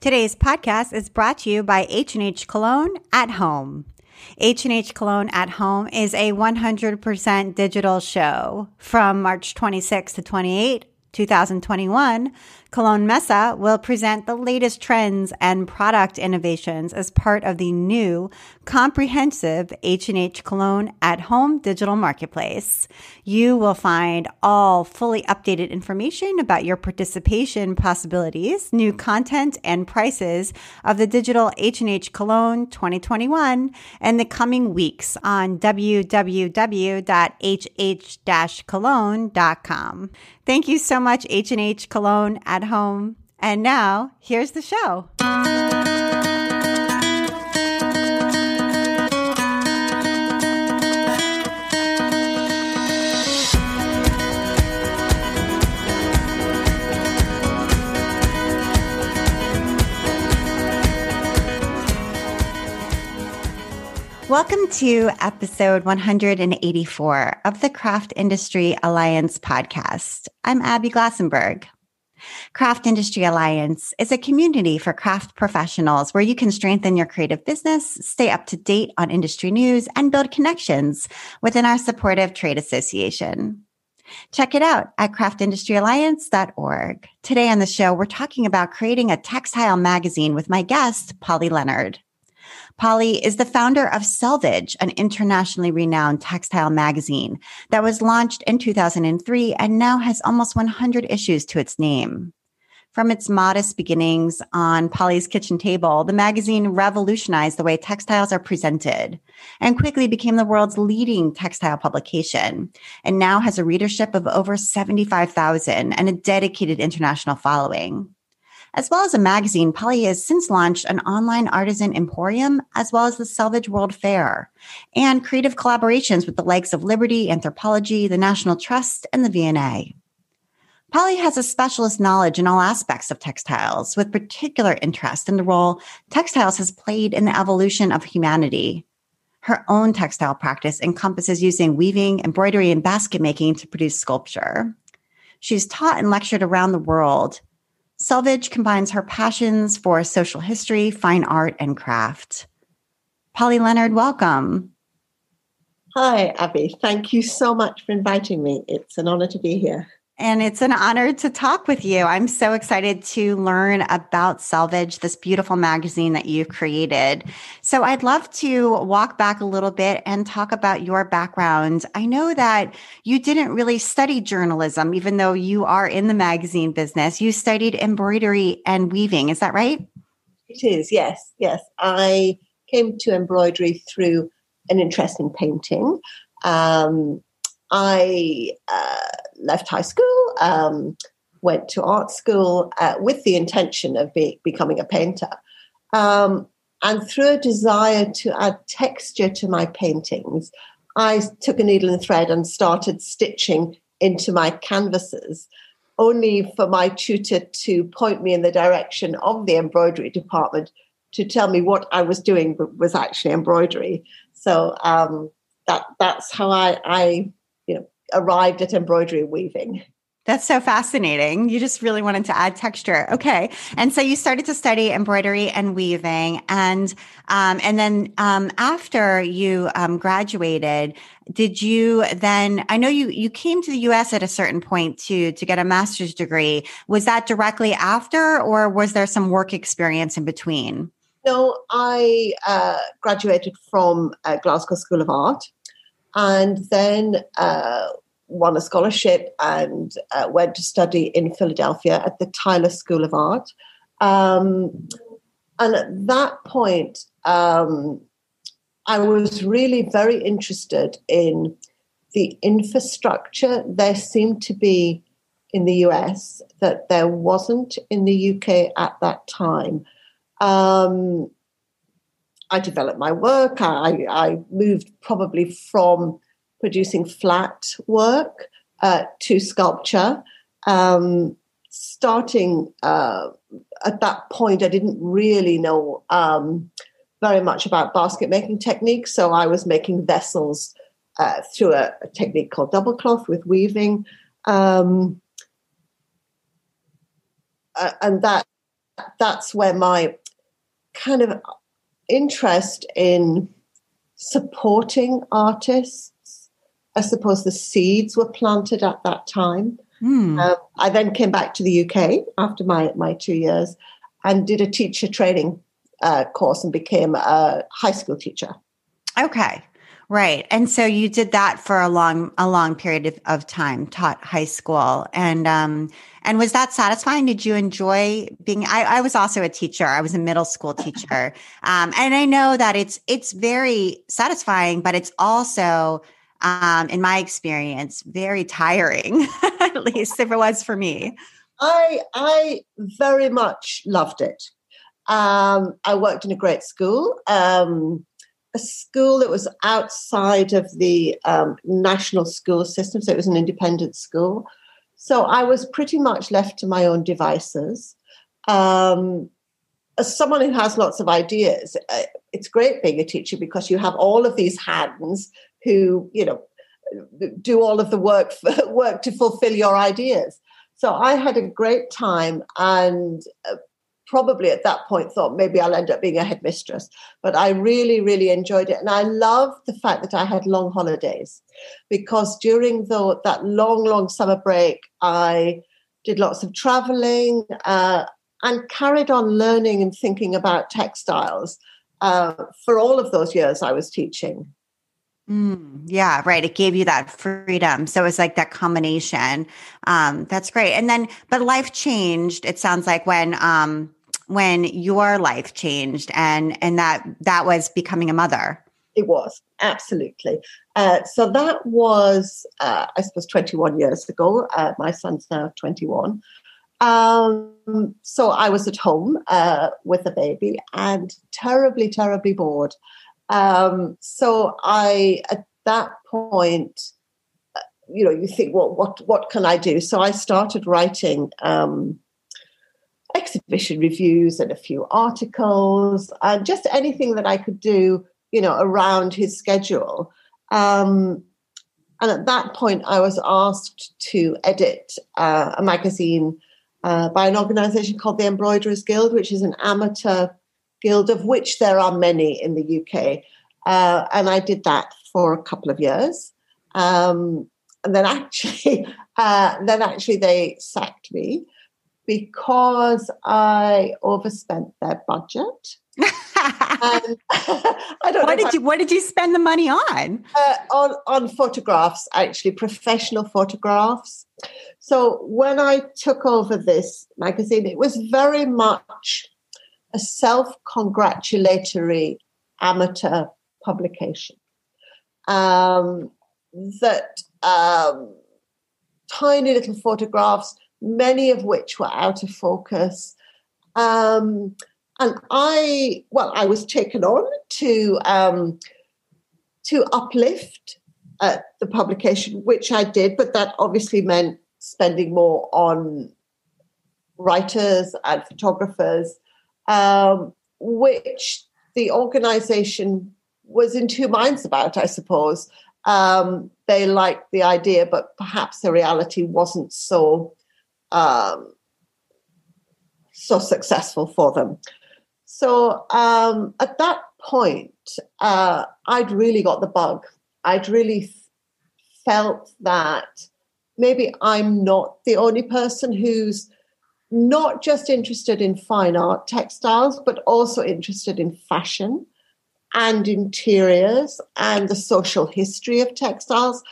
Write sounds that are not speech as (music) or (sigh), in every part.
Today's podcast is brought to you by H&H Cologne at Home. H&H Cologne at Home is a 100% digital show from March 26 to 28, 2021. Cologne Messe will present the latest trends and product innovations as part of the new comprehensive H&H Cologne at Home digital marketplace. You will find all fully updated information about your participation possibilities, new content and prices of the digital H&H Cologne 2021 in the coming weeks on www.hh-cologne.com. Thank you so much H&H Cologne at at home. And now, here's the show. Welcome to episode 184 of the Craft Industry Alliance podcast. I'm Abby Glassenberg. Craft Industry Alliance is a community for craft professionals where you can strengthen your creative business, stay up to date on industry news, and build connections within our supportive trade association. Check it out at craftindustryalliance.org. Today on the show, we're talking about creating a textile magazine with my guest, Polly Leonard. Polly is the founder of Selvedge, an internationally renowned textile magazine that was launched in 2003 and now has almost 100 issues to its name. From its modest beginnings on Polly's kitchen table, the magazine revolutionized the way textiles are presented and quickly became the world's leading textile publication and now has a readership of over 75,000 and a dedicated international following. As well as a magazine, Polly has since launched an online artisan emporium, as well as the Selvedge World Fair, and creative collaborations with the likes of Liberty, Anthropologie, the National Trust, and the V&A. Polly has a specialist knowledge in all aspects of textiles, with particular interest in the role textiles has played in the evolution of humanity. Her own textile practice encompasses using weaving, embroidery, and basket making to produce sculpture. She's taught and lectured around the world, Selvedge combines her passions for social history, fine art, and craft. Polly Leonard, welcome. Hi, Abby. Thank you so much for inviting me. It's an honor to be here and it's an honor to talk with you. I'm so excited to learn about Selvedge, this beautiful magazine that you've created. So I'd love to walk back a little bit and talk about your background. I know that you didn't really study journalism, even though you are in the magazine business. You studied embroidery and weaving. Is that right? It is, yes, yes. I came to embroidery through an interest in painting. Um, I uh, left high school, um, went to art school uh, with the intention of be- becoming a painter. Um, and through a desire to add texture to my paintings, I took a needle and thread and started stitching into my canvases, only for my tutor to point me in the direction of the embroidery department to tell me what I was doing was actually embroidery. So um, that that's how I, I arrived at embroidery weaving. That's so fascinating. You just really wanted to add texture. Okay. And so you started to study embroidery and weaving. And, um, and then, um, after you, um, graduated, did you then, I know you, you came to the US at a certain point to, to get a master's degree. Was that directly after or was there some work experience in between? No, I, uh, graduated from uh, Glasgow School of Art and then uh, won a scholarship and uh, went to study in Philadelphia at the Tyler School of Art. Um, and at that point, um, I was really very interested in the infrastructure there seemed to be in the US that there wasn't in the UK at that time. Um, I developed my work. I, I moved probably from producing flat work uh, to sculpture. Um, starting uh, at that point, I didn't really know um, very much about basket making techniques, so I was making vessels uh, through a, a, technique called double cloth with weaving. Um, and that that's where my kind of interest in supporting artists, I suppose the seeds were planted at that time. Mm. I then came back to the UK after my, my two years and did a teacher training uh, course and became a high school teacher. Okay. Right. And so you did that for a long, a long period of, of time, taught high school. And, um, and was that satisfying? Did you enjoy being, I, I was also a teacher. I was a middle school teacher. (laughs) Um, and I know that it's, it's very satisfying, but it's also, um, in my experience, very tiring, (laughs) at least if it was for me. I, I very much loved it. Um, I worked in a great school. Um, a school that was outside of the um, national school system, so it was an independent school. So I was pretty much left to my own devices. Um, as someone who has lots of ideas, uh, it's great being a teacher because you have all of these hands who, you know, do all of the work (laughs) for, work to fulfill your ideas. So I had a great time, and uh, probably at that point thought maybe I'll end up being a headmistress. But I really, really enjoyed it. And I loved the fact that I had long holidays because during the, that long, long summer break, I did lots of traveling uh, and carried on learning and thinking about textiles uh, for all of those years I was teaching. Mm, yeah, right. It gave you that freedom. So it was like that combination. Um, that's great. And then, but life changed. It sounds like when um, when your life changed and and that that was becoming a mother? It was absolutely. Uh, so that was uh, i suppose 21 years ago. Uh, my son's now 21 um, so i was at home uh, with a baby and terribly terribly bored. Um, so i at that point uh, you know you think well what what can i do? So i started writing um, exhibition reviews and a few articles and just anything that I could do, you know, around his schedule. Um, and at that point, I was asked to edit uh, a magazine uh, by an organization called the Embroiderers Guild, which is an amateur guild of which there are many in the UK. Uh, and I did that for a couple of years. Um, and then actually, (laughs) uh, then actually they sacked me because I overspent their budget. (laughs) and, (laughs) I don't what did I, you what did you spend the money on? Uh, on on photographs, actually, professional photographs. So when I took over this magazine, it was very much a self-congratulatory amateur publication. Um, that um, tiny little photographs many of which were out of focus. Um, and I, well, I was taken on to um, to uplift uh, the publication, which I did, but that obviously meant spending more on writers and photographers, um, which the organization was in two minds about, I suppose. Um, they liked the idea, but perhaps the reality wasn't so um, so successful for them. So um, at that point, uh, I'd really got the bug. I'd really felt that maybe I'm not the only person who's not just interested in fine art textiles, but also interested in fashion and interiors and the social history of textiles.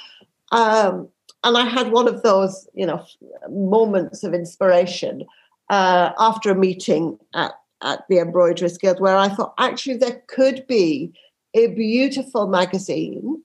Um, and I had one of those, you know, moments of inspiration uh, after a meeting at, at the Embroiderers Guild where I thought actually there could be a beautiful magazine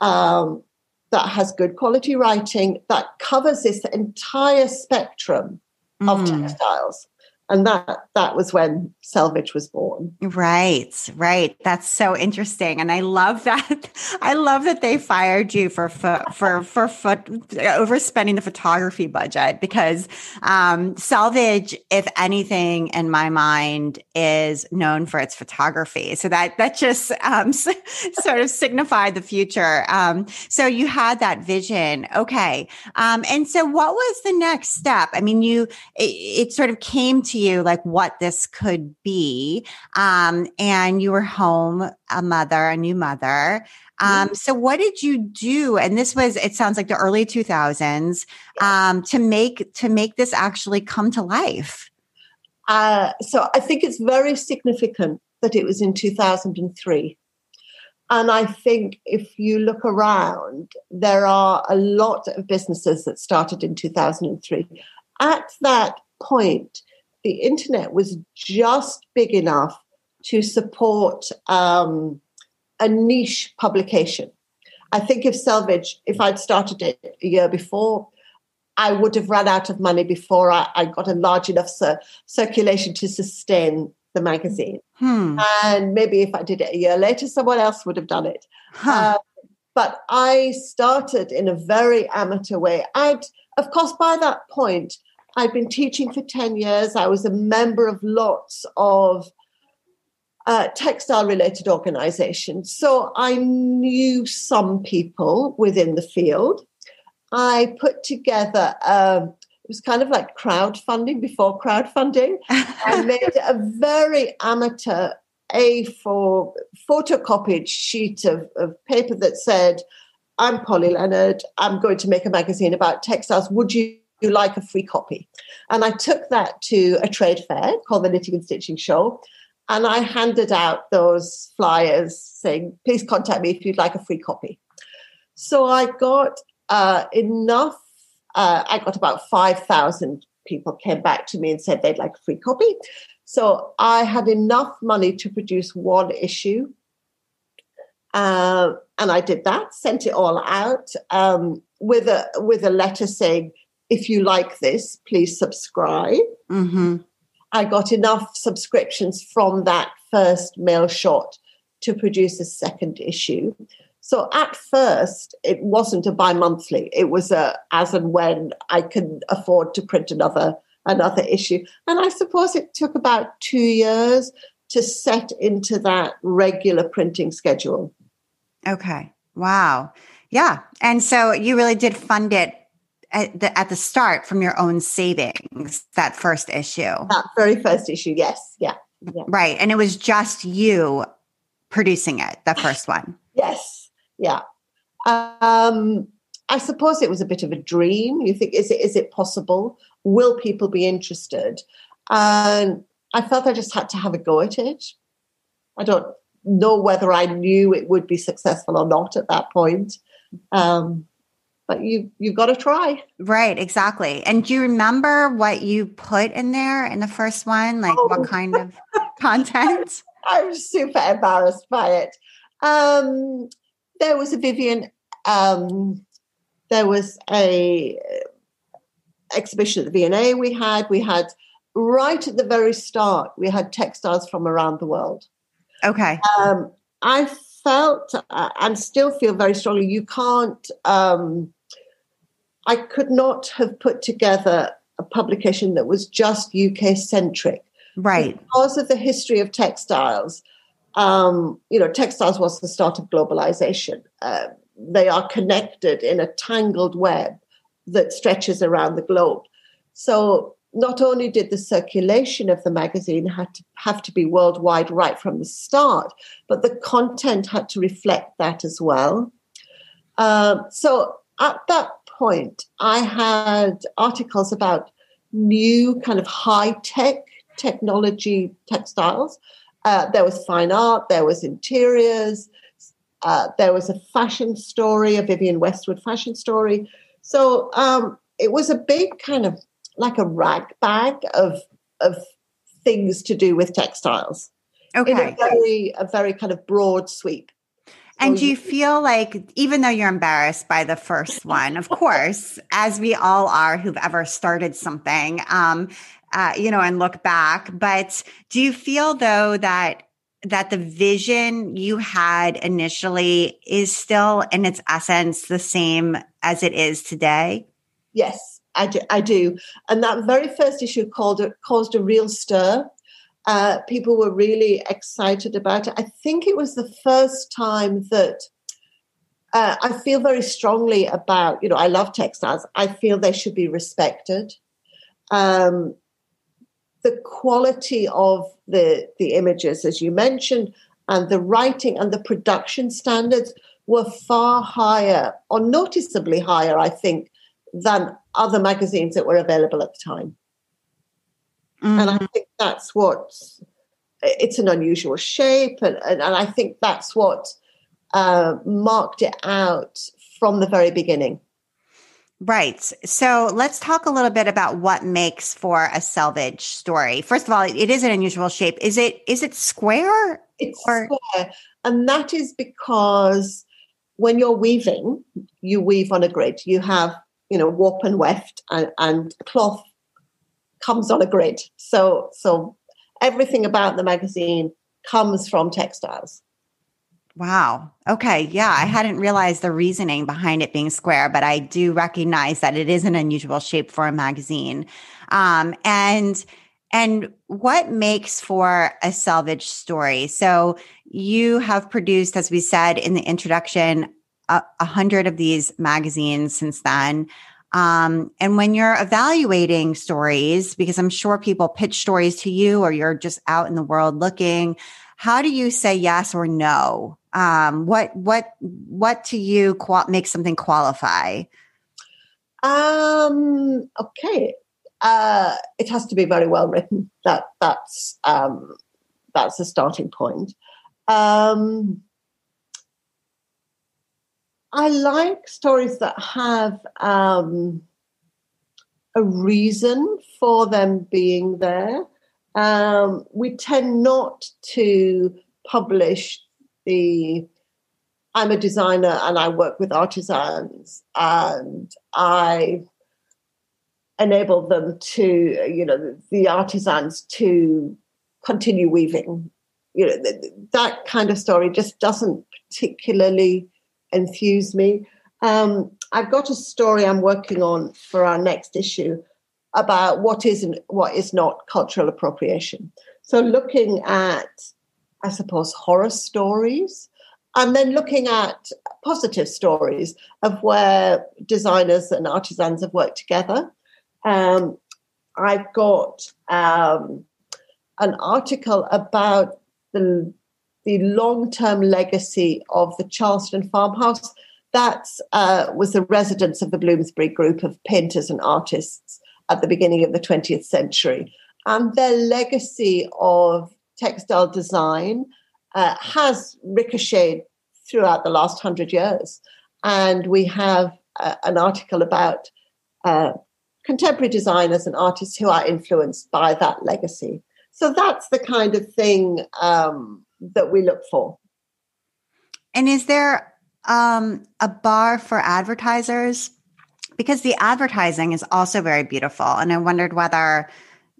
um, that has good quality writing that covers this entire spectrum of mm. textiles and that that was when Selvedge was born. Right, right. That's so interesting, and I love that. (laughs) I love that they fired you for for for, for overspending the photography budget because um, Selvedge, if anything, in my mind, is known for its photography. So that that just um, (laughs) sort of signified the future. Um, so you had that vision, okay. Um, and so, what was the next step? I mean, you it, it sort of came to to you like what this could be. Um, and you were home, a mother, a new mother. Um, so what did you do? And this was, it sounds like the early 2000s, um, to make, to make this actually come to life. Uh, so I think it's very significant that it was in 2003. And I think if you look around, there are a lot of businesses that started in 2003. At that point, the internet was just big enough to support um, a niche publication. I think if Selvedge, if I'd started it a year before, I would have run out of money before I, I got a large enough cir- circulation to sustain the magazine. Hmm. And maybe if I did it a year later, someone else would have done it. Huh. Uh, but I started in a very amateur way. I'd, of course, by that point, I'd been teaching for 10 years. I was a member of lots of uh, textile related organizations. So I knew some people within the field. I put together um, it was kind of like crowdfunding before crowdfunding. (laughs) I made a very amateur A4 photocopied sheet of, of paper that said, I'm Polly Leonard. I'm going to make a magazine about textiles. Would you, you like a free copy? And I took that to a trade fair called the Knitting and Stitching Show. And I handed out those flyers saying, please contact me if you'd like a free copy. So I got uh, enough uh, I got about 5,000 people came back to me and said they'd like a free copy. So I had enough money to produce one issue. Uh, and I did that, sent it all out um, with a with a letter saying, "If you like this, please subscribe." Mm-hmm. I got enough subscriptions from that first mail shot to produce a second issue. So at first, it wasn't a bi-monthly. It was a as and when I can afford to print another another issue. And I suppose it took about two years to set into that regular printing schedule. Okay. Wow. Yeah. And so you really did fund it at the, at the start from your own savings, that first issue. That very first issue. Yes. Yeah. yeah. Right. And it was just you producing it, the first one. yes. Yeah. Um, I suppose it was a bit of a dream. You think, is it is it possible? Will people be interested? And I felt I just had to have a go at it. I don't know whether I knew it would be successful or not at that point. Um, but you you've got to try. Right, exactly. And do you remember what you put in there in the first one? Like oh. what kind of (laughs) content? (laughs) I'm super embarrassed by it. Um, there was a Vivienne. Um, there was a exhibition at the V&A we had. We had right at the very start, we had textiles from around the world. Okay. Um, I felt uh, and still feel very strongly you can't. Um, I could not have put together a publication that was just UK centric. Right. Because of the history of textiles, um, you know, textiles was the start of globalization. Uh, they are connected in a tangled web that stretches around the globe. So not only did the circulation of the magazine had to have to be worldwide right from the start, but the content had to reflect that as well. Um, so at that point, I had articles about new kind of high tech technology textiles uh, there was fine art, there was interiors, uh, there was a fashion story, a Vivienne Westwood fashion story. So um, it was a big kind of like a rag bag of of things to do with textiles. Okay, in a very a very kind of broad sweep. And do you feel like, even though you're embarrassed by the first one, of course, as we all are who've ever started something, um, uh, you know, and look back. But do you feel though that that the vision you had initially is still in its essence the same as it is today? Yes, I do. I do. And that very first issue called caused a real stir. Uh, people were really excited about it. I think it was the first time that uh, I feel very strongly about, you know, I love textiles. I feel they should be respected. Um, the quality of the the images, as you mentioned, and the writing and the production standards were far higher, or noticeably higher, I think, than other magazines that were available at the time. Mm-hmm. And I mm-hmm. think that's what it's an unusual shape, and, and, and I think that's what uh, marked it out from the very beginning. Right. So let's talk a little bit about what makes for a Selvedge story. First of all, it is an unusual shape. Is it is it square? It's or? square. And that is because when you're weaving, you weave on a grid. You have, you know, warp and weft and, and cloth comes on a grid. So so everything about the magazine comes from textiles. Wow. Okay. Yeah. I hadn't realized the reasoning behind it being square, but I do recognize that it is an unusual shape for a magazine. Um, and, and what makes for a Selvedge story? So you have produced, as we said in the introduction, a, a hundred of these magazines since then. Um, and when you're evaluating stories, because I'm sure people pitch stories to you or you're just out in the world looking, how do you say yes or no um, what what what to you qual- makes something qualify? Um, okay, uh, it has to be very well written. That that's um, that's a starting point. Um, I like stories that have um, a reason for them being there. Um, we tend not to publish the I'm a designer and I work with artisans and I enable them to, you know, the artisans to continue weaving. You know, that kind of story just doesn't particularly enthuse me. Um, I've got a story I'm working on for our next issue about what is and what is not cultural appropriation. So looking at I suppose, horror stories. And then looking at positive stories of where designers and artisans have worked together. Um, I've got um, an article about the, the long term legacy of the Charleston farmhouse. That uh, was the residence of the Bloomsbury group of painters and artists at the beginning of the 20th century. And their legacy of textile design uh, has ricocheted throughout the last hundred years. And we have uh, an article about uh, contemporary designers and artists who are influenced by that legacy. So that's the kind of thing um, that we look for. And is there um, a bar for advertisers? Because the advertising is also very beautiful. And I wondered whether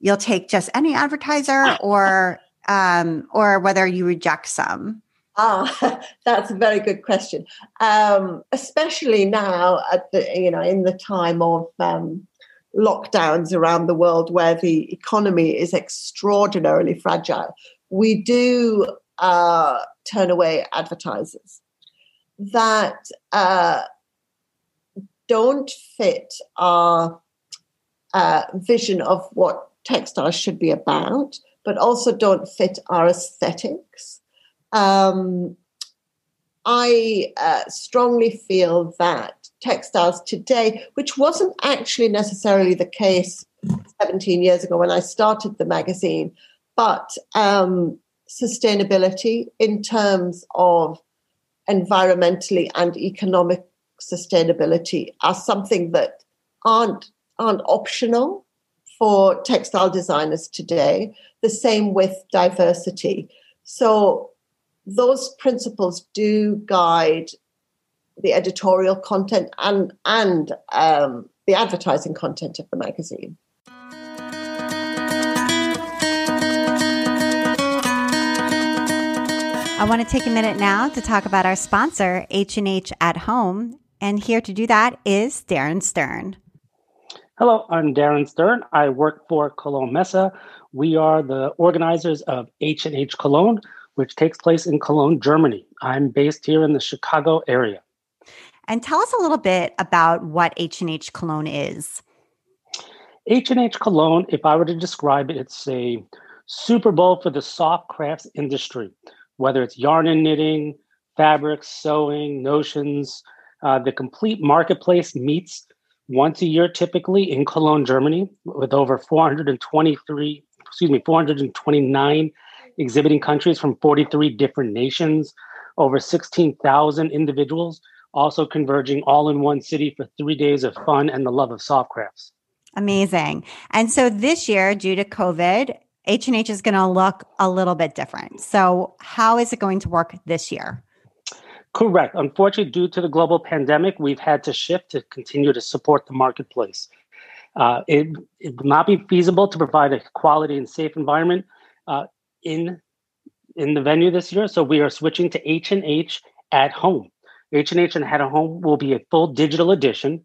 you'll take just any advertiser (laughs) or um, or whether you reject some? Ah, (laughs) that's a very good question. Um, especially now, at the you know, in the time of um, lockdowns around the world, where the economy is extraordinarily fragile, we do uh, turn away advertisers that uh, don't fit our uh, vision of what textiles should be about but also don't fit our aesthetics. Um, I uh, strongly feel that textiles today, which wasn't actually necessarily the case 17 years ago when I started the magazine, but um, sustainability in terms of environmentally and economic sustainability are something that aren't aren't optional for textile designers today, the same with diversity. So those principles do guide the editorial content and and um, the advertising content of the magazine. I want to take a minute now to talk about our sponsor, H&H at Home, and here to do that is Darren Stern. Hello, I'm Darren Stern. I work for Cologne Messe. We are the organizers of H&H Cologne, which takes place in Cologne, Germany. I'm based here in the Chicago area. And tell us a little bit about what H&H Cologne is. H&H Cologne, if I were to describe it, it's a Super Bowl for the soft crafts industry, whether it's yarn and knitting, fabrics, sewing, notions. Uh, the complete marketplace meets once a year typically in Cologne, Germany, with over 423, excuse me, 429 exhibiting countries from 43 different nations, over 16,000 individuals, also converging all in one city for three days of fun and the love of soft crafts. Amazing. And so this year, due to COVID, H&H is going to look a little bit different. So how is it going to work this year? Correct. Unfortunately, due to the global pandemic, we've had to shift to continue to support the marketplace. Uh, it, it will not be feasible to provide a quality and safe environment uh, in in the venue this year, so we are switching to H and H at home. H and H and at home will be a full digital edition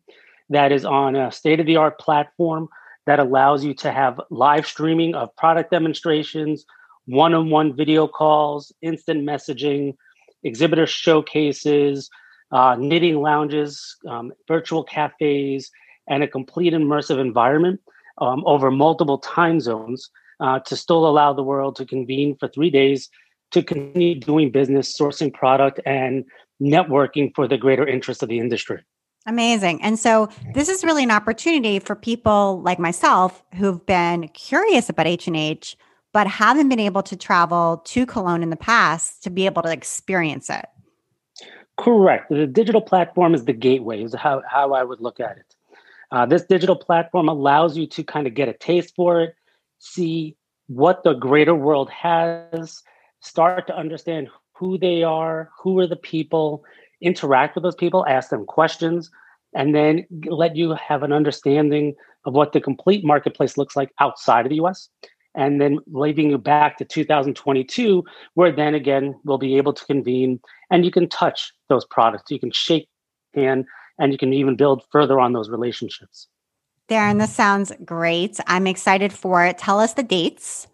that is on a state of the art platform that allows you to have live streaming of product demonstrations, one on one video calls, instant messaging, exhibitor showcases, uh, knitting lounges, um, virtual cafes, and a complete immersive environment um, over multiple time zones uh, to still allow the world to convene for three days to continue doing business, sourcing product, and networking for the greater interest of the industry. Amazing. And so this is really an opportunity for people like myself who've been curious about H&H but haven't been able to travel to Cologne in the past to be able to experience it. Correct. The digital platform is the gateway, is how, how I would look at it. Uh, this digital platform allows you to kind of get a taste for it, see what the greater world has, start to understand who they are, who are the people, interact with those people, ask them questions, and then let you have an understanding of what the complete marketplace looks like outside of the US and then leaving you back to 2022, where then again we'll be able to convene and you can touch those products, you can shake hand, and you can even build further on those relationships. Darren, this sounds great. I'm excited for it. Tell us the dates.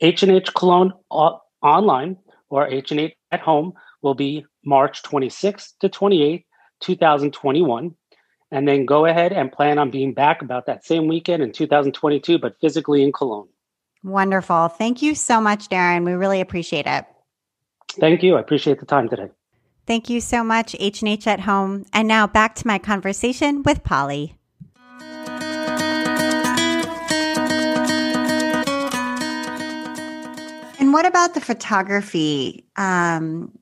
H&H Cologne uh, online or H&H at home will be March 26th to 28th, 2021 and then go ahead and plan on being back about that same weekend in 2022, but physically in Cologne. Wonderful. Thank you so much, Darren. We really appreciate it. Thank you. I appreciate the time today. Thank you so much, H&H at Home. And now back to my conversation with Polly. And what about the photography? Um,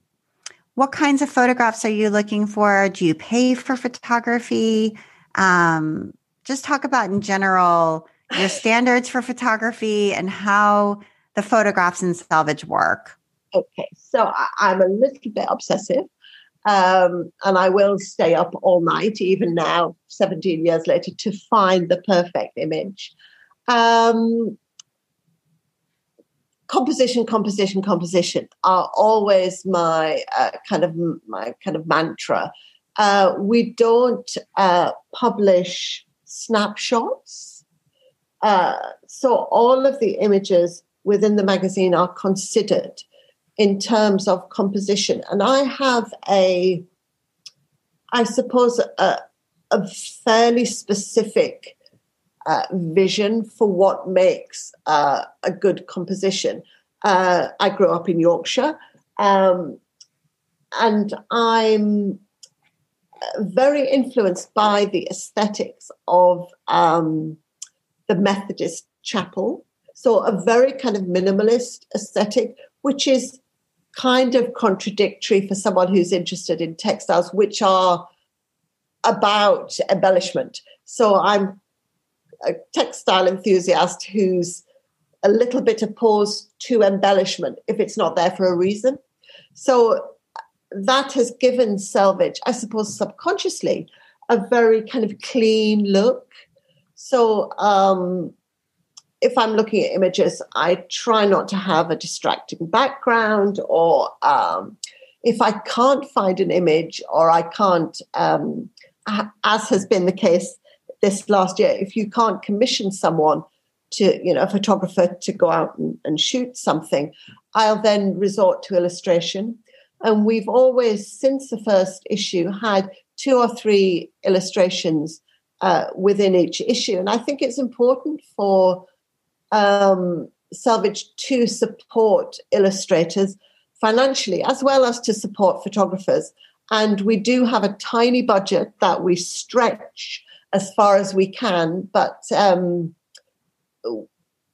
what kinds of photographs are you looking for? Do you pay for photography? Um, just talk about in general your standards for photography and how the photographs and Selvedge work. Okay, so I, am a little bit obsessive. Um, and I will stay up all night, even now, 17 years later, to find the perfect image. Um, composition, composition, composition are always my uh, kind of my kind of mantra. Uh, we don't uh, publish snapshots, uh, so all of the images within the magazine are considered in terms of composition. And I have a, I suppose, a, a fairly specific uh, vision for what makes uh, a good composition. Uh, I grew up in Yorkshire, um, and I'm very influenced by the aesthetics of um, the Methodist chapel. So, a very kind of minimalist aesthetic, which is kind of contradictory for someone who's interested in textiles, which are about embellishment. So, I'm a textile enthusiast who's a little bit opposed to embellishment if it's not there for a reason. So that has given Selvedge, I suppose, subconsciously, a very kind of clean look. So um, if I'm looking at images, I try not to have a distracting background, or um, if I can't find an image or I can't, um, as has been the case this last year, if you can't commission someone to, you know, a photographer to go out and, and shoot something, I'll then resort to illustration. And we've always, since the first issue, had two or three illustrations uh, within each issue. And I think it's important for um, Selvedge to support illustrators financially as well as to support photographers. And we do have a tiny budget that we stretch as far as we can, but um,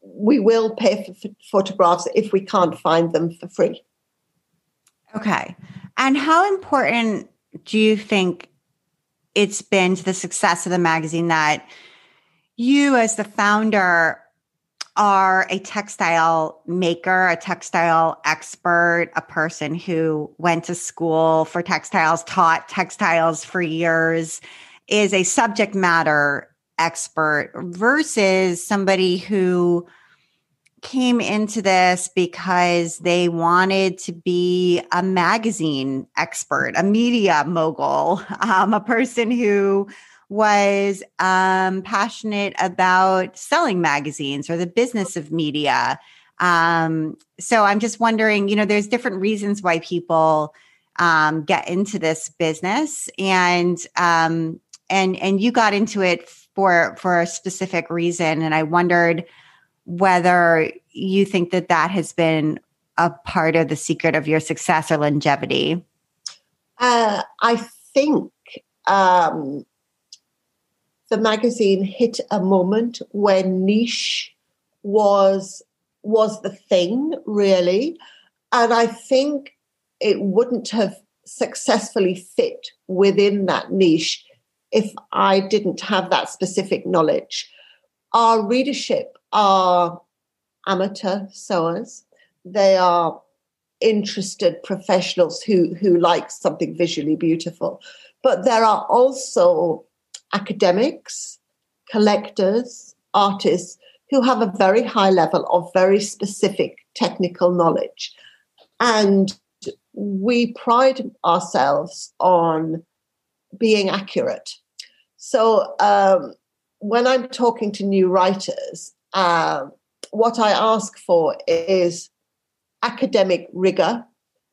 we will pay for photographs if we can't find them for free. Okay. And how important do you think it's been to the success of the magazine that you, as the founder, are a textile maker, a textile expert, a person who went to school for textiles, taught textiles for years, is a subject matter expert versus somebody who came into this because they wanted to be a magazine expert, a media mogul, (laughs) um, a person who was um, passionate about selling magazines or the business of media. Um, so I'm just wondering, you know, there's different reasons why people um, get into this business, and um, and and you got into it for for a specific reason, and I wondered whether you think that that has been a part of the secret of your success or longevity. Uh, I think um, the magazine hit a moment when niche was was the thing really and i think it wouldn't have successfully fit within that niche if i didn't have that specific knowledge our readership are amateur sewers they are interested professionals who who like something visually beautiful but there are also academics, collectors, artists who have a very high level of very specific technical knowledge. And we pride ourselves on being accurate. So um, when I'm talking to new writers, uh, what I ask for is academic rigor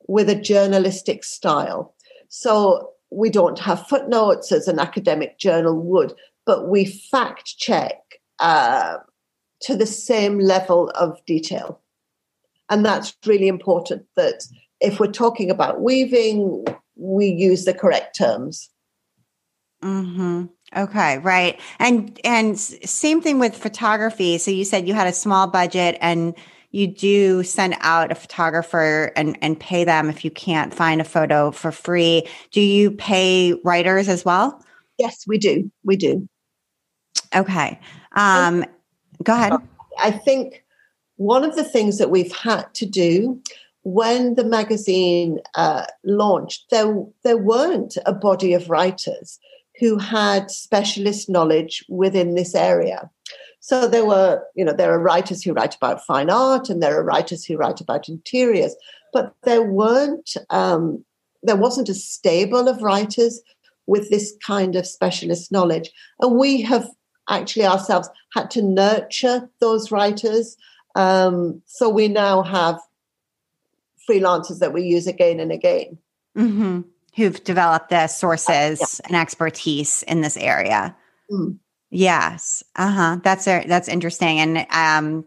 with a journalistic style. So we don't have footnotes as an academic journal would, but we fact check uh, to the same level of detail. And that's really important that if we're talking about weaving, we use the correct terms. Mm-hmm. Okay, right. And and same thing with photography. So you said you had a small budget and you do send out a photographer and, and pay them if you can't find a photo for free. Do you pay writers as well? Yes, we do. We do. Okay. Um, go ahead. I think one of the things that we've had to do when the magazine uh, launched, there, there weren't a body of writers who had specialist knowledge within this area. So there were, you know, there are writers who write about fine art and there are writers who write about interiors, but there weren't, um, there wasn't a stable of writers with this kind of specialist knowledge. And we have actually ourselves had to nurture those writers. Um, so we now have freelancers that we use again and again. Mm-hmm. Who've developed the sources uh, yeah. and expertise in this area. Mm. Yes. Uh-huh. That's a, that's interesting. And um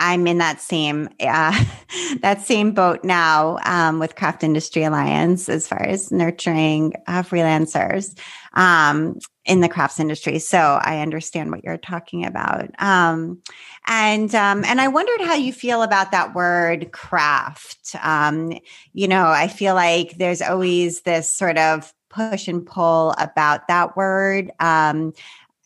I'm in that same uh, (laughs) that same boat now um, with Craft Industry Alliance as far as nurturing uh, freelancers um, in the crafts industry. So I understand what you're talking about, um, and um, and I wondered how you feel about that word craft. Um, you know, I feel like there's always this sort of push and pull about that word. Um,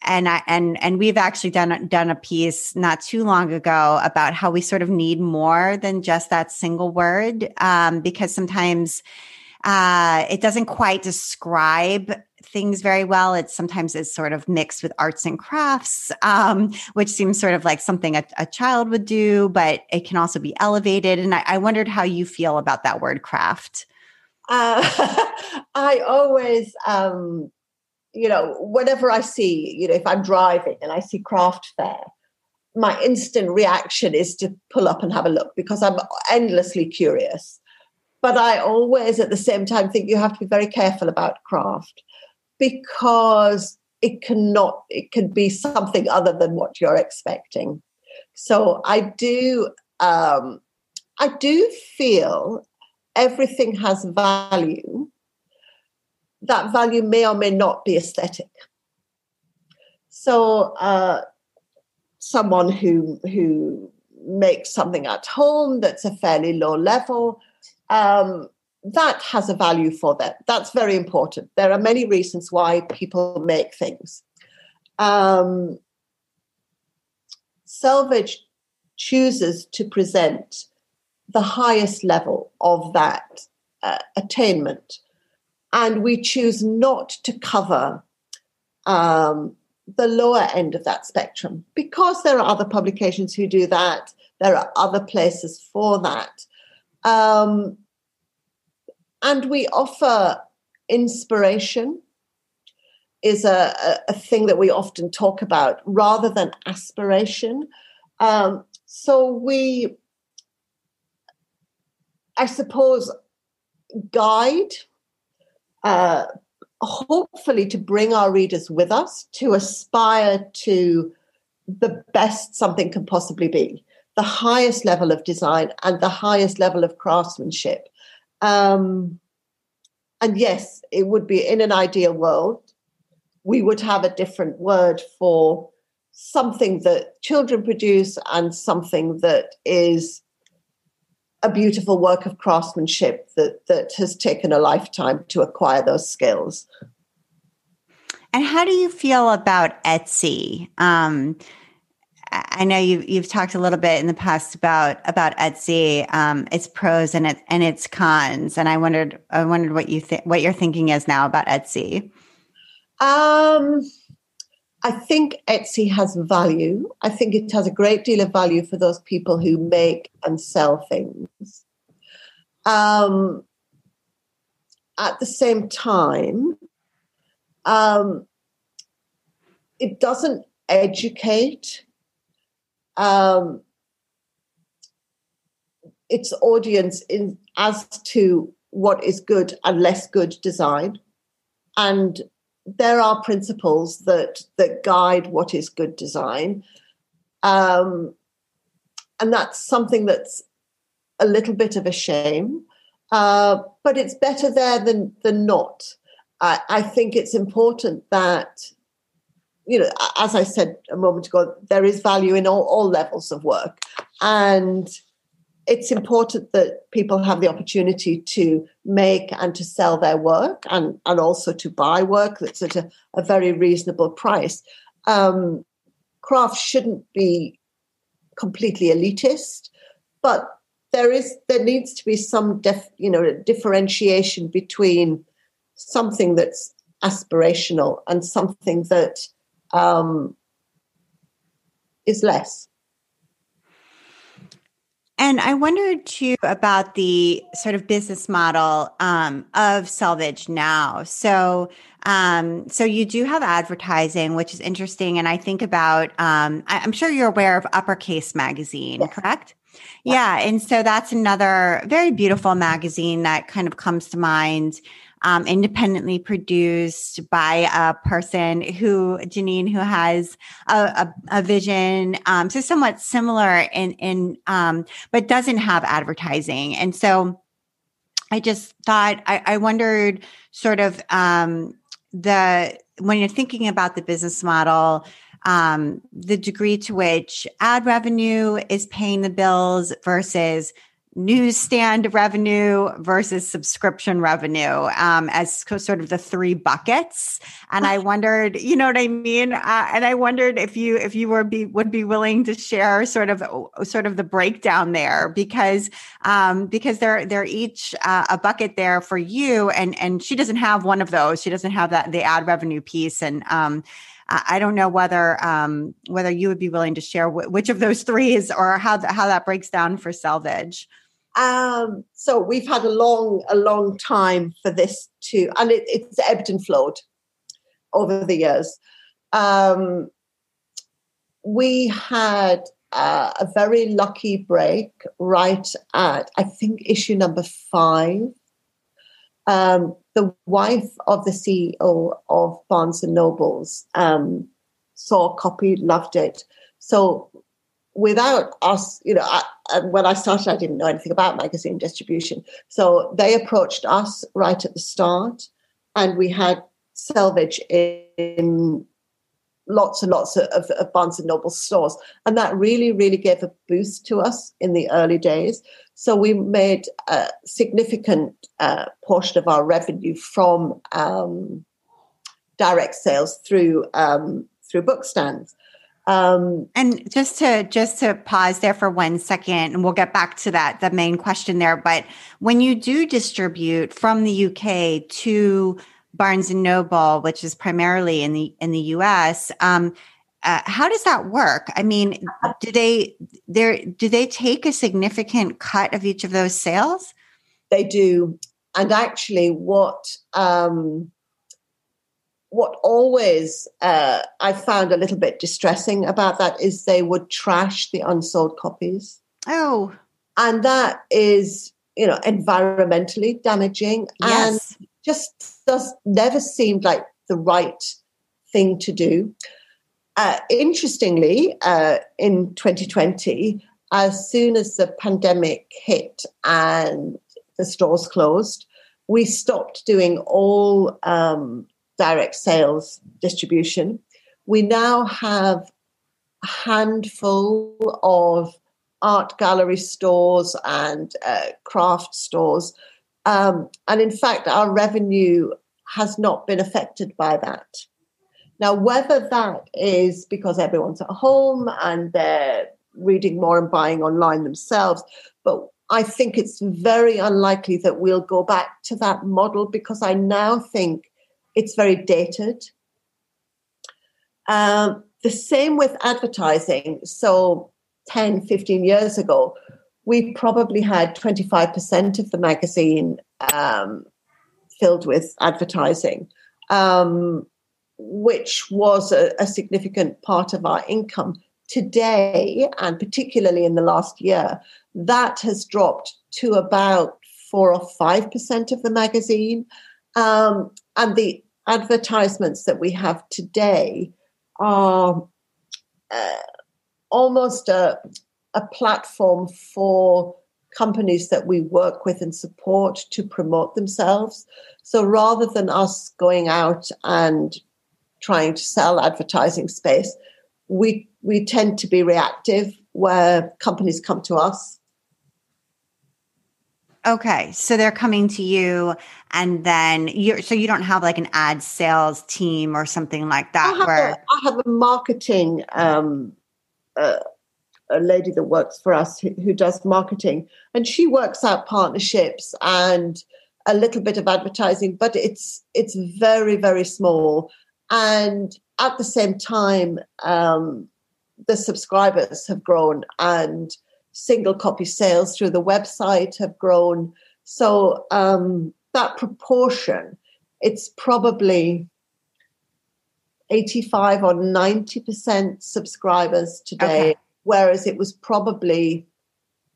and I, and and we've actually done done a piece not too long ago about how we sort of need more than just that single word um, because sometimes uh, it doesn't quite describe things very well. It's sometimes is sort of mixed with arts and crafts, um, which seems sort of like something a, a, child would do, but it can also be elevated. And I, I wondered how you feel about that word craft. Uh, (laughs) I always um, you know, whenever I see, you know, if I'm driving and I see craft fair, my instant reaction is to pull up and have a look because I'm endlessly curious. But I always, at the same time, think you have to be very careful about craft because it cannot it can be something other than what you're expecting. So i do um, i do feel everything has value. That value may or may not be aesthetic. So uh, someone who who makes something at home that's a fairly low level um, that has a value for them. That's very important. There are many reasons why people make things. Um, Selvedge chooses to present the highest level of that uh, attainment, and we choose not to cover um, the lower end of that spectrum because there are other publications who do that. There are other places for that. Um, and we offer inspiration is a, a, a, thing that we often talk about rather than aspiration. Um, so we, I suppose, guide, uh, hopefully to bring our readers with us to aspire to the best something can possibly be, the highest level of design and the highest level of craftsmanship. Um, and yes, it would be in an ideal world, we would have a different word for something that children produce and something that is a beautiful work of craftsmanship that, that has taken a lifetime to acquire those skills. And how do you feel about Etsy? Um, I know you've you've talked a little bit in the past about about Etsy, um, its pros and its and its cons, and I wondered I wondered what you think what your thinking is now about Etsy. Um, I think Etsy has value. I think it has a great deal of value for those people who make and sell things. Um, at the same time, um, it doesn't educate um, its audience in as to what is good and less good design. And there are principles that that guide what is good design. Um, and that's something that's a little bit of a shame uh, but it's better there than than not. I, I think it's important that you know, as I said a moment ago, there is value in all, all levels of work. And it's important that people have the opportunity to make and to sell their work and, and also to buy work that's at a, a very reasonable price. Um, craft shouldn't be completely elitist, but there is there needs to be some def, you know differentiation between something that's aspirational and something that um, is less. And I wondered too about the sort of business model um, of Selvedge now. So, um, so you do have advertising, which is interesting. And I think about, um, I, am sure you're aware of Uppercase Magazine, yes. correct? Yeah. yeah. And so that's another very beautiful magazine that kind of comes to mind um, independently produced by a person who, Janine, who has a, a, a vision, um, so somewhat similar in, in um, but doesn't have advertising. And so I just thought, I, I wondered sort of um, the, when you're thinking about the business model, um, the degree to which ad revenue is paying the bills versus newsstand revenue versus subscription revenue um, as sort of the three buckets. And i (laughs) wondered you know what i mean? Uh, and i wondered if you if you were be would be willing to share sort of sort of the breakdown there because um, because they're they're each uh, a bucket there for you. And and she doesn't have one of those. She doesn't have that the ad revenue piece. And um, I don't know whether um, whether you would be willing to share w- which of those three is or how th- how that breaks down for Selvedge. Um, so we've had a long, a long time for this to, and it, it's ebbed and flowed over the years. Um, we had uh, a very lucky break right at, I think, issue number five. Um, the wife of the CEO of Barnes and Nobles um, saw a copy, loved it. So without us, you know, when I started, I didn't know anything about magazine distribution. So they approached us right at the start, and we had Selvedge in lots and lots of, of, of Barnes and Noble stores, and that really, really gave a boost to us in the early days. So we made a significant uh, portion of our revenue from um, direct sales through um, through book stands. Um, and just to just to pause there for one second, and we'll get back to that the main question there. But when you do distribute from the UK to Barnes and Noble, which is primarily in the in the US, um, uh, how does that work? I mean, do they there do they take a significant cut of each of those sales? They do, and actually, what um, what always uh, I found a little bit distressing about that is they would trash the unsold copies. Oh. And that is, you know, environmentally damaging yes. and just does never seemed like the right thing to do. Uh, interestingly, uh, in 2020, as soon as the pandemic hit and the stores closed, we stopped doing all um, direct sales distribution. We now have a handful of art gallery stores and uh, craft stores. Um, and in fact, our revenue has not been affected by that. Now, whether that is because everyone's at home and they're reading more and buying online themselves, but I think it's very unlikely that we'll go back to that model because I now think it's very dated. Um, the same with advertising. So 10, 15 years ago, we probably had 25% of the magazine um, filled with advertising, um, which was a, a significant part of our income. Today, and particularly in the last year, that has dropped to about four or five percent of the magazine. Um, and the advertisements that we have today are uh, almost a, a platform for companies that we work with and support to promote themselves. So rather than us going out and trying to sell advertising space, we we tend to be reactive where companies come to us Okay. So they're coming to you and then you're so you don't have like an ad sales team or something like that I have, where a, I have a marketing um, uh, a lady that works for us who, who does marketing and she works out partnerships and a little bit of advertising but it's it's very very small and at the same time um, the subscribers have grown and single copy sales through the website have grown. So um, that proportion, it's probably 85 or 90% subscribers today, okay. whereas it was probably,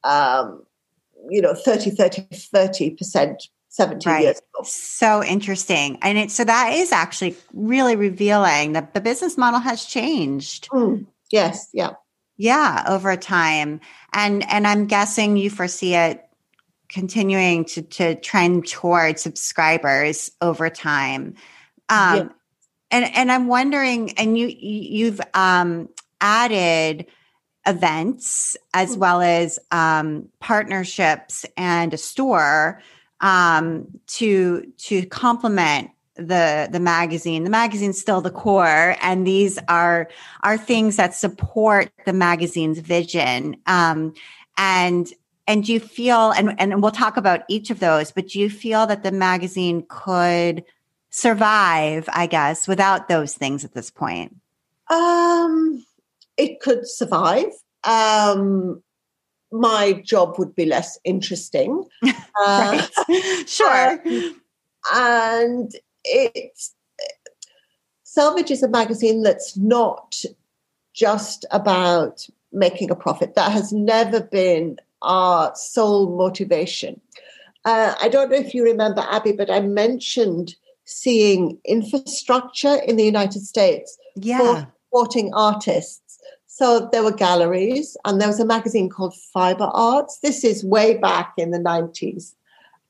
um, you know, 30, 30, 30% 17 right. years ago. So interesting. And it, so that is actually really revealing that the business model has changed. Mm, yes. Yeah. Yeah, over time. And and I'm guessing you foresee it continuing to to trend toward subscribers over time. Um yeah. and and I'm wondering and you you've um added events as mm-hmm. well as um partnerships and a store um to to complement the the magazine. The magazine's still the core and these are are things that support the magazine's vision. Um, and and do you feel and and we'll talk about each of those but do you feel that the magazine could survive i guess without those things at this point? Um it could survive. Um my job would be less interesting. (laughs) Uh, (laughs) sure. and it's Selvedge is a magazine that's not just about making a profit. That has never been our sole motivation. uh, I don't know if you remember, Abby, but I mentioned seeing infrastructure in the United States Yeah. for supporting artists. So there were galleries, and there was a magazine called Fiber Arts. This is way back in the 90s.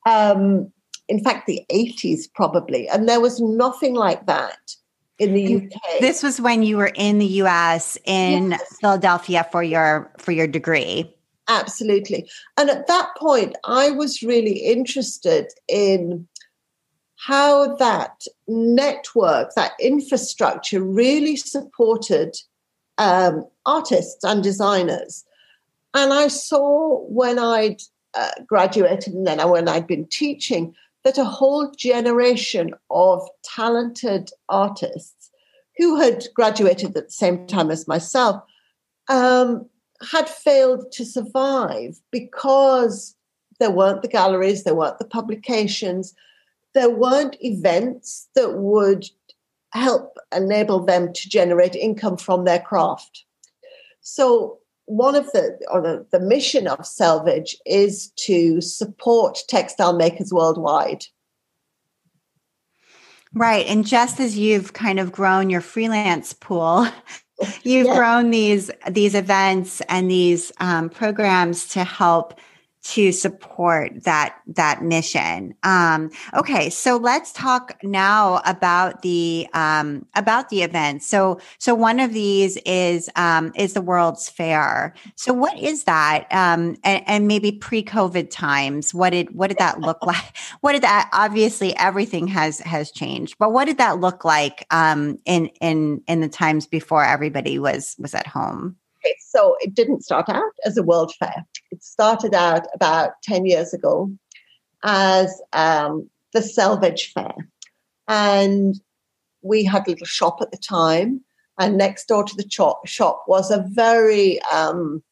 Um, in fact, the 80s probably. And there was nothing like that in the And UK. This was when you were in the US in Yes. Philadelphia for your for your degree. Absolutely. And at that point, I was really interested in how that network, that infrastructure really supported um, artists and designers. And I saw when I'd uh, graduated and then when I'd been teaching that a whole generation of talented artists who had graduated at the same time as myself um, had failed to survive because there weren't the galleries, there weren't the publications, there weren't events that would help enable them to generate income from their craft. So one of the or the, the mission of Selvedge is to support textile makers worldwide. Right. And just as you've kind of grown your freelance pool, (laughs) you've Yeah. grown these these events and these um, programs to help to support that that mission. Um, okay, so let's talk now about the um, about the event. So so one of these is um, is the World's Fair. So what is that? Um, and, and maybe pre COVID times, what did what did that look like? (laughs) What did that? Obviously, everything has has changed, but what did that look like um, in in in the times before everybody was was at home? Okay, so it didn't start out as a world fair. It started out about 10 years ago as um, the Selvedge Fair. And we had a little shop at the time. And next door to the shop was a very, um,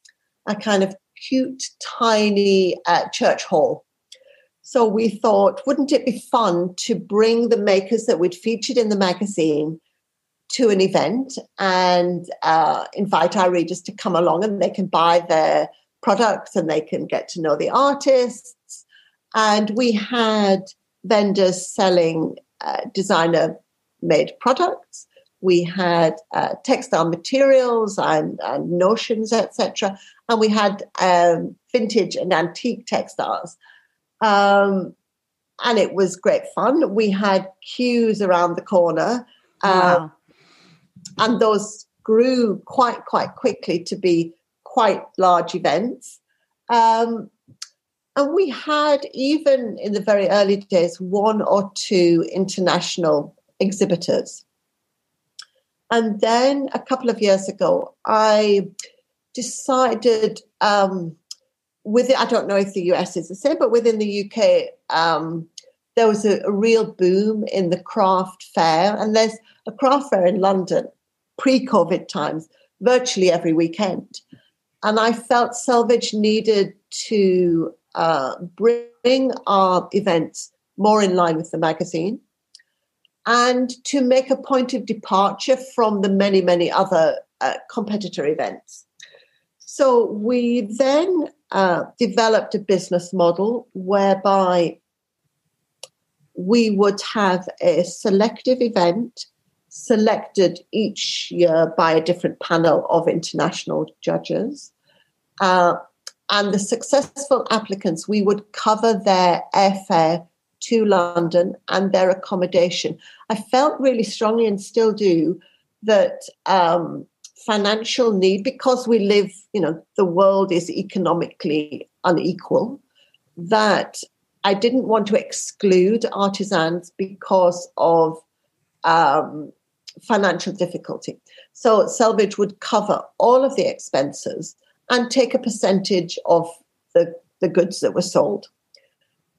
a kind of cute, tiny uh, church hall. So we thought, wouldn't it be fun to bring the makers that we'd featured in the magazine to an event and uh, invite our readers to come along and they can buy their products and they can get to know the artists. And we had vendors selling uh, designer made products. We had uh, textile materials and, and notions, etc. And we had um, vintage and antique textiles. Um, and it was great fun. We had queues around the corner. Uh, Wow. And those grew quite quite quickly to be quite large events. Um, and we had even in the very early days one or two international exhibitors. And then a couple of years ago i decided um, with i don't know if the us is the same but within the uk um, there was a, a real boom in the craft fair. And there's a craft fair in london pre-COVID times, virtually every weekend. And I felt Selvedge needed to uh, bring our events more in line with the magazine and to make a point of departure from the many, many other uh, competitor events. So we then uh, developed a business model whereby we would have a selective event selected each year by a different panel of international judges. Uh, and the successful applicants, we would cover their airfare to London and their accommodation. I felt really strongly and still do that um, financial need, because we live, you know, the world is economically unequal, that I didn't want to exclude artisans because of um, financial difficulty. So Selvedge would cover all of the expenses and take a percentage of the, the goods that were sold.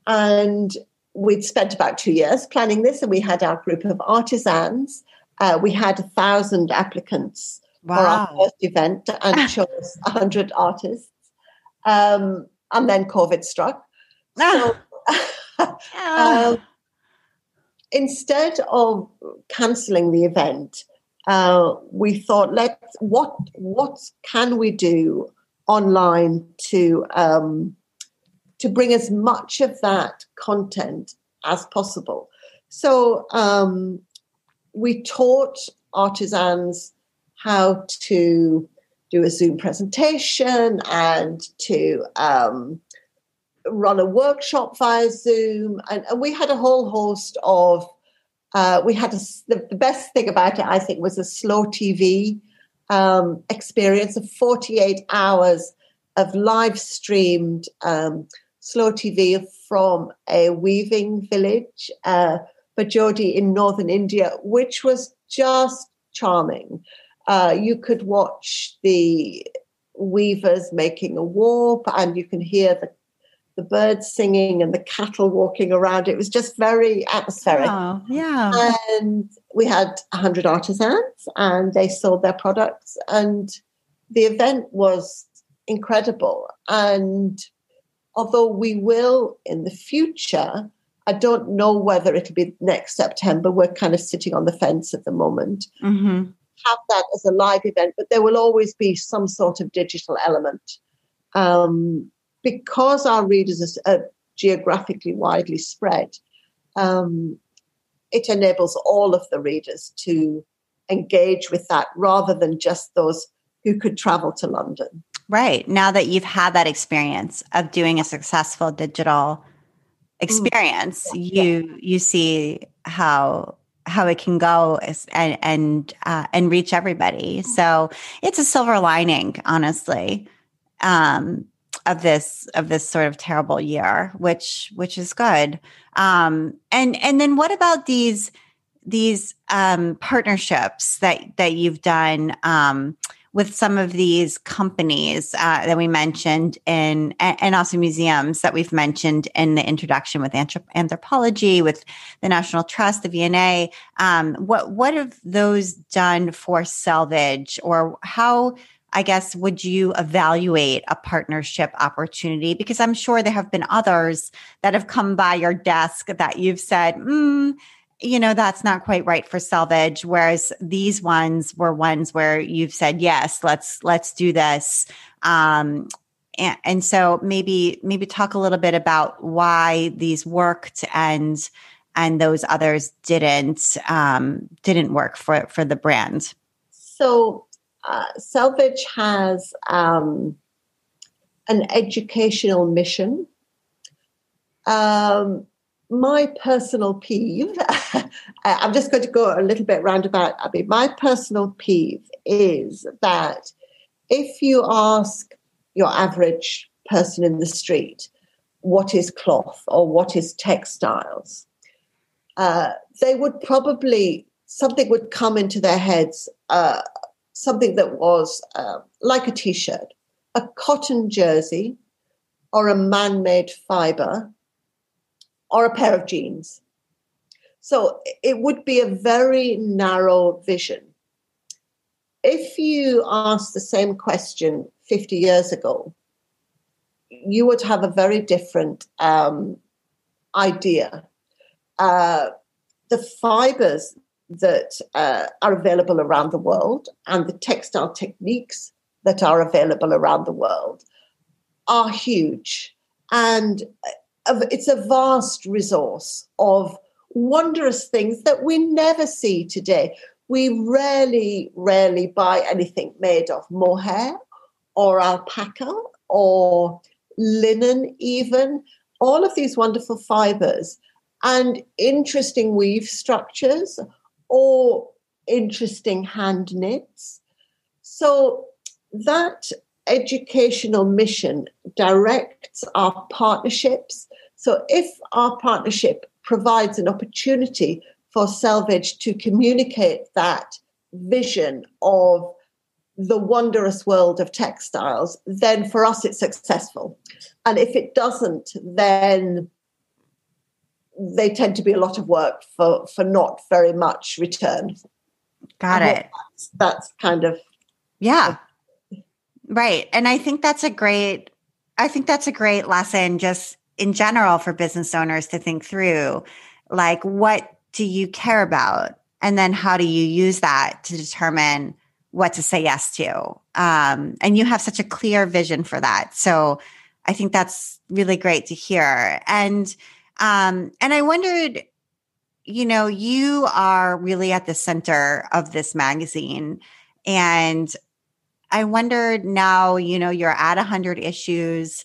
And we'd spent about two years planning this, and we had our group of artisans. Uh, we had a thousand applicants for our first event and (laughs) chose 100 artists. Um, and then COVID struck. So, (laughs) (laughs) um, instead of cancelling the event, uh, we thought, let's what what can we do online to um, to bring as much of that content as possible. So um, we taught artisans how to do a Zoom presentation and to um, run a workshop via Zoom. And, and, we had a whole host of, uh, we had a, the, the, best thing about it, I think, was a slow TV um, experience of 48 hours of live streamed um, slow TV from a weaving village, uh, Bajodi in northern India, which was just charming. Uh, you could watch the weavers making a warp, and you can hear the the birds singing and the cattle walking around. It was just very atmospheric. Yeah. And we had 100 artisans and they sold their products. And the event was incredible. And although we will in the future, I don't know whether it'll be next September. We're kind of sitting on the fence at the moment. Mm-hmm. Have that as a live event, but there will always be some sort of digital element. Um, because our readers are geographically widely spread, um, it enables all of the readers to engage with that rather than just those who could travel to London. Right. Now that you've had that experience of doing a successful digital experience, mm. you you see how how it can go and and uh, and reach everybody. So it's a silver lining, honestly. Um, of this of this sort of terrible year, which which is good. Um, and and then what about these these um, partnerships that that you've done um, with some of these companies uh, that we mentioned in and also museums that we've mentioned in the introduction with Anthropologie with the National Trust, the V&A. Um, what what have those done for Selvedge or how? I guess, would you evaluate a partnership opportunity? Because I'm sure there have been others that have come by your desk that you've said, mm, you know, that's not quite right for Selvedge. Whereas these ones were ones where you've said, yes, let's, let's do this. Um, and, and so maybe, maybe talk a little bit about why these worked and, and those others didn't, um, didn't work for, for the brand. So uh, Selvedge has um, an educational mission. Um, my personal peeve, (laughs) I'm just going to go a little bit roundabout, Abby. My personal peeve is that if you ask your average person in the street what is cloth or what is textiles, uh, they would probably, something would come into their heads. Uh, something that was uh, like a t shirt, a cotton jersey, or a man made fiber, or a pair of jeans. So it would be a very narrow vision. If you asked the same question 50 years ago, you would have a very different um, idea. Uh, the fibers that uh, are available around the world and the textile techniques that are available around the world are huge. And uh, it's a vast resource of wondrous things that we never see today. We rarely, rarely buy anything made of mohair or alpaca or linen, even. All of these wonderful fibers and interesting weave structures or interesting hand knits. So that educational mission directs our partnerships. So if our partnership provides an opportunity for Selvedge to communicate that vision of the wondrous world of textiles, then for us it's successful. And if it doesn't, then they tend to be a lot of work for for not very much return. Got it. That's, that's kind of yeah. Right. And I think that's a great I think that's a great lesson just in general for business owners to think through like what do you care about and then how do you use that to determine what to say yes to um, and you have such a clear vision for that so I think that's really great to hear. And um, and I wondered, you know, you are really at the center of this magazine, and I wondered now, you know, you're at 100 issues.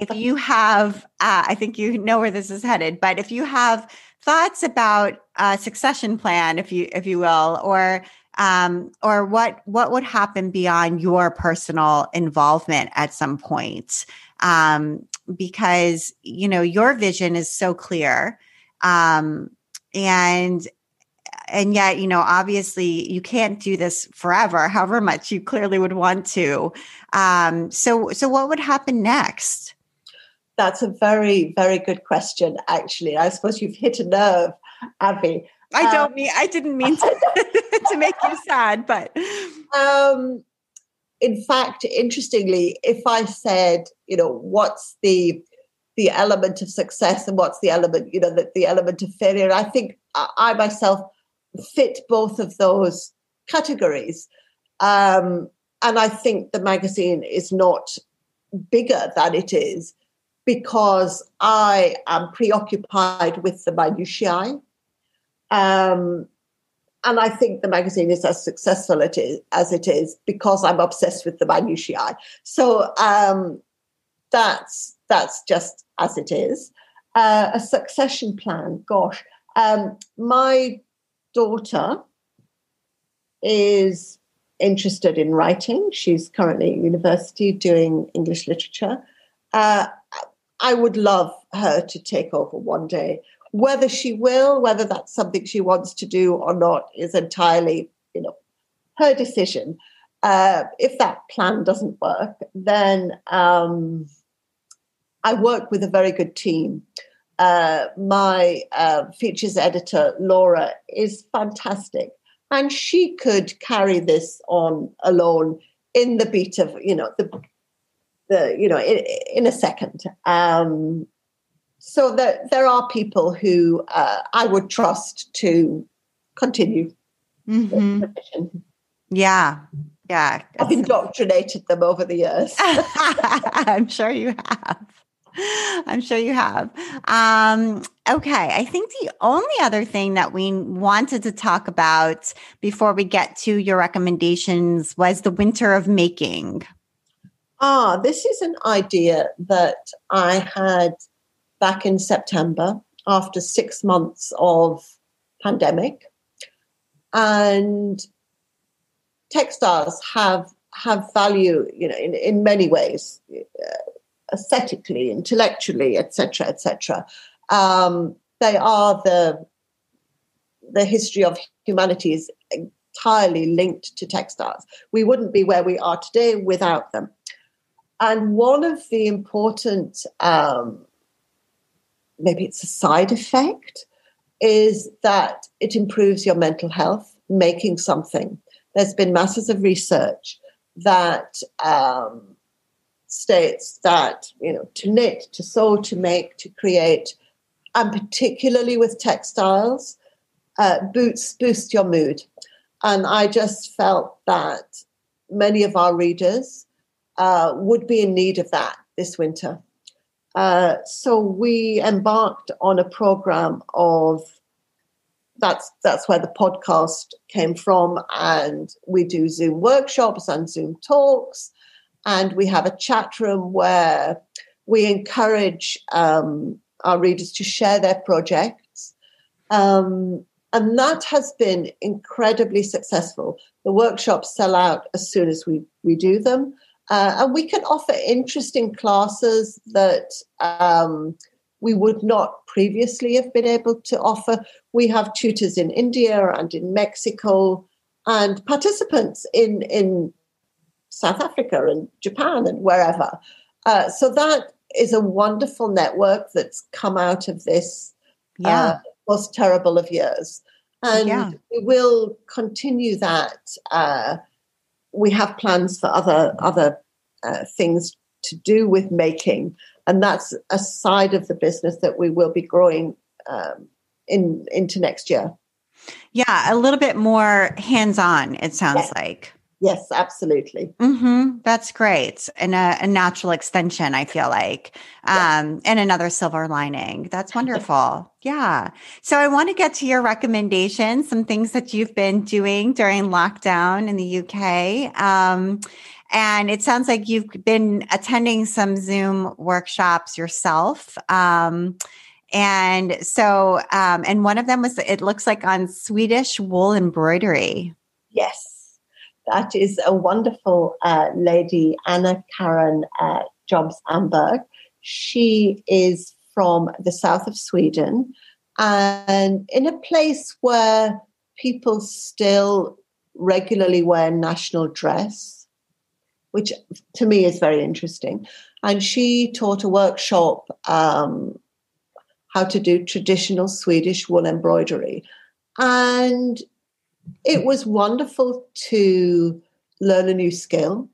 if you have, uh, I think you know where this is headed, but if you have thoughts about a succession plan, if you if you will, or um, or what what would happen beyond your personal involvement at some point, um, because you know your vision is so clear, um, and and yet you know obviously you can't do this forever (laughs) however much you clearly would want to. Um, so so what would happen next? That's a very very good question actually. I suppose you've hit a nerve abby. I um, don't mean i didn't (laughs) mean to, (laughs) to make you sad but um in fact interestingly if i said you know what's the the element of success and what's the element you know the, the element of failure i think I myself fit both of those categories. Um, and I think the magazine is not bigger than it is because I am preoccupied with the minutiae. Um, and I think the magazine is as successful it is, as it is because I'm obsessed with the minutiae. So um, that's that's just as it is. Uh, a succession plan, gosh, um, my daughter is interested in writing. She's currently at university doing English literature. Uh, I would love her to take over one day. Whether she will, whether that's something she wants to do or not, is entirely, you know, her decision. Uh, if that plan doesn't work, then um, I work with a very good team uh, my uh, features editor, Laura, is fantastic. And she could carry this on alone in the beat of, you know, the, the you know, in, in a second. Um, so that there are people who uh, I would trust to continue. Mm-hmm. Yeah, yeah. I've indoctrinated them over the years. (laughs) I'm sure you have. I'm sure you have. Um, okay. I think the only other thing that we wanted to talk about before we get to your recommendations was the winter of making. Ah, this is an idea that I had back in September after six months of pandemic. And textiles have have value, you know, in, in many ways. Uh, aesthetically, intellectually, etc., etc. Um, they are the the history of humanity is entirely linked to textiles. We wouldn't be where we are today without them. And one of the important, um, maybe it's a side effect, is that it improves your mental health, making something. There's been masses of research that um, states that you know to knit to sew to make to create and particularly with textiles uh, boots boost your mood and i just felt that many of our readers uh, would be in need of that this winter uh, so we embarked on a program of that's that's where the podcast came from and we do zoom workshops and zoom talks and we have a chat room where we encourage um, our readers to share their projects. Um, and that has been incredibly successful. The workshops sell out as soon as we, we do them. Uh, and we can offer interesting classes that um, we would not previously have been able to offer. We have tutors in India and in Mexico and participants in, in South Africa and Japan and wherever. Uh, so that is a wonderful network that's come out of this yeah. uh, most terrible of years. And yeah. we will continue that. Uh, we have plans for other other uh, things to do with making, and that's a side of the business that we will be growing um, in into next year. Yeah, a little bit more hands on. It sounds like. Yes, absolutely. Mm-hmm. That's great. And a, a, natural extension, I feel like. Um. And another silver lining. That's (laughs) wonderful. yeah. So I want to get to your recommendations, some things that you've been doing during lockdown in the UK. Um, and it sounds like you've been attending some Zoom workshops yourself. Um, and so, um, and one of them was, it looks like on Swedish wool embroidery. Yes that is a wonderful uh, lady, Anna Karin uh, Jobs Arnberg. She is from the south of Sweden and in a place where people still regularly wear national dress, which to me is very interesting. And she taught a workshop um, how to do traditional Swedish wool embroidery. And it was wonderful to learn a new skill,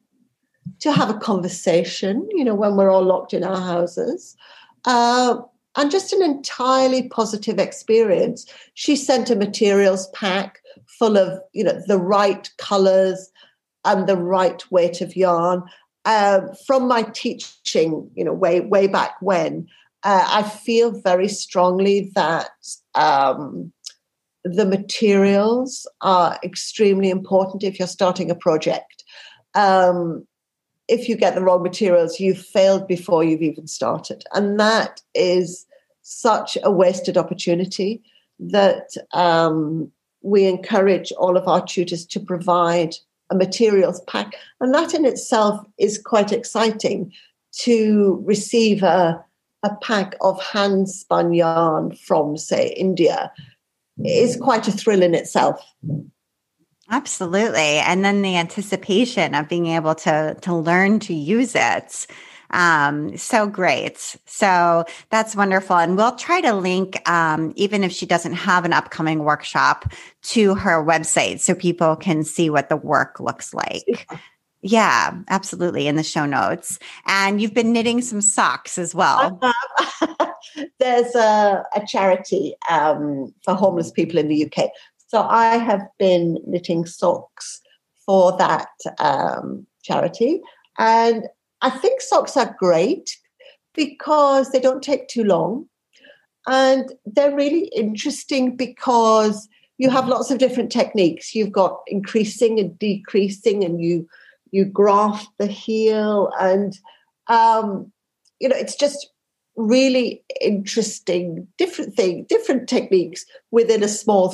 to have a conversation, you know, when we're all locked in our houses. Uh, and just an entirely positive experience. She sent a materials pack full of, you know, the right colors and the right weight of yarn. Uh, from my teaching, you know, way way back when, uh, I feel very strongly that um, the materials are extremely important if you're starting a project. Um, if you get the wrong materials, you've failed before you've even started. And that is such a wasted opportunity that um, we encourage all of our tutors to provide a materials pack. And that in itself is quite exciting to receive a, a pack of hand spun yarn from, say, India is quite a thrill in itself. Absolutely. And then the anticipation of being able to to learn to use it. Um, so great. So that's wonderful. And we'll try to link, um, even if she doesn't have an upcoming workshop, to her website so people can see what the work looks like. Yeah, absolutely. In the show notes. And you've been knitting some socks as well. (laughs) There's a, a charity um, for homeless people in the UK. So I have been knitting socks for that um, charity. And I think socks are great because they don't take too long. And they're really interesting because you have lots of different techniques. You've got increasing and decreasing, and you you graft the heel and um, you know it's just really interesting different thing different techniques within a small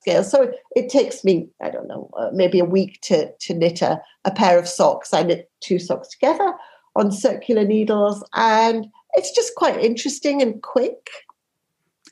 scale. So it takes me i don't know uh, maybe a week to to knit a, a pair of socks. I knit two socks together on circular needles and it's just quite interesting and quick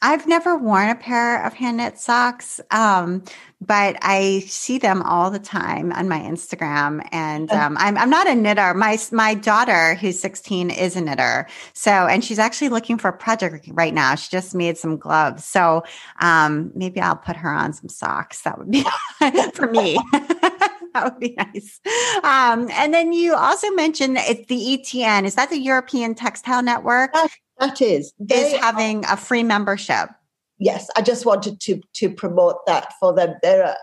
I've never worn a pair of hand knit socks, um, but I see them all the time on my Instagram. And um, I'm, I'm not a knitter. My my daughter, who's 16, is a knitter. So, and she's actually looking for a project right now. She just made some gloves. So um, maybe I'll put her on some socks. That would be (laughs) for me. (laughs) (laughs) that would be nice. Um, and then you also mentioned it's the ETN. Is that the European Textile Network? That is. Is having a free membership. Yes, I just wanted to to promote that for them. They're a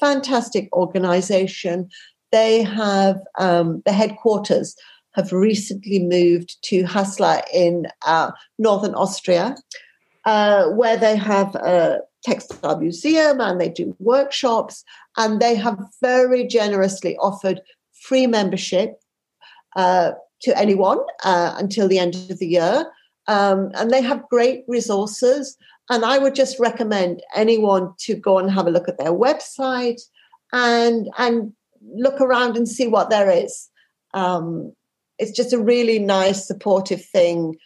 fantastic organization. They have um, the headquarters have recently moved to Haslach in uh, northern Austria, uh, where they have a textile museum and they do workshops, and they have very generously offered free membership uh, to anyone uh, until the end of the year. Um, and they have great resources. And I would just recommend anyone to go and have a look at their website and and look around and see what there is. Um, it's just a really nice, supportive thing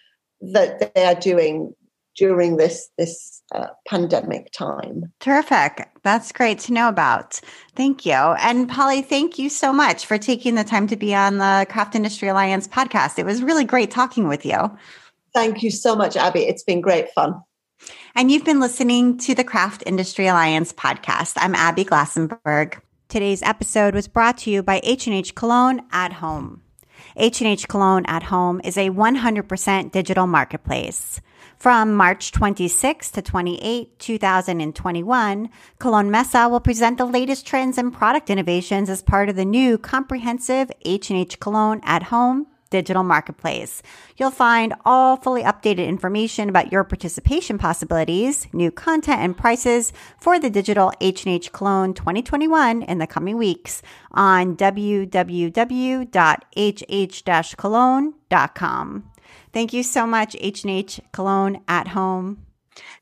that they are doing during this this uh, pandemic time. Terrific. That's great to know about. Thank you. And Polly, thank you so much for taking the time to be on the Craft Industry Alliance podcast. It was really great talking with you. Thank you so much, Abby. It's been great fun. And you've been listening to the Craft Industry Alliance podcast. I'm Abby Glassenberg. Today's episode was brought to you by H&H Cologne at Home. H&H Cologne at Home is a 100% digital marketplace. From March 26 to 28, 2021, Cologne Messe will present the latest trends and product innovations as part of the new comprehensive H&H Cologne at Home digital marketplace. You'll find all fully updated information about your participation possibilities, new content and prices for the digital H&H Cologne 2021 in the coming weeks on www.hh-cologne.com. Thank you so much, H&H Cologne at Home.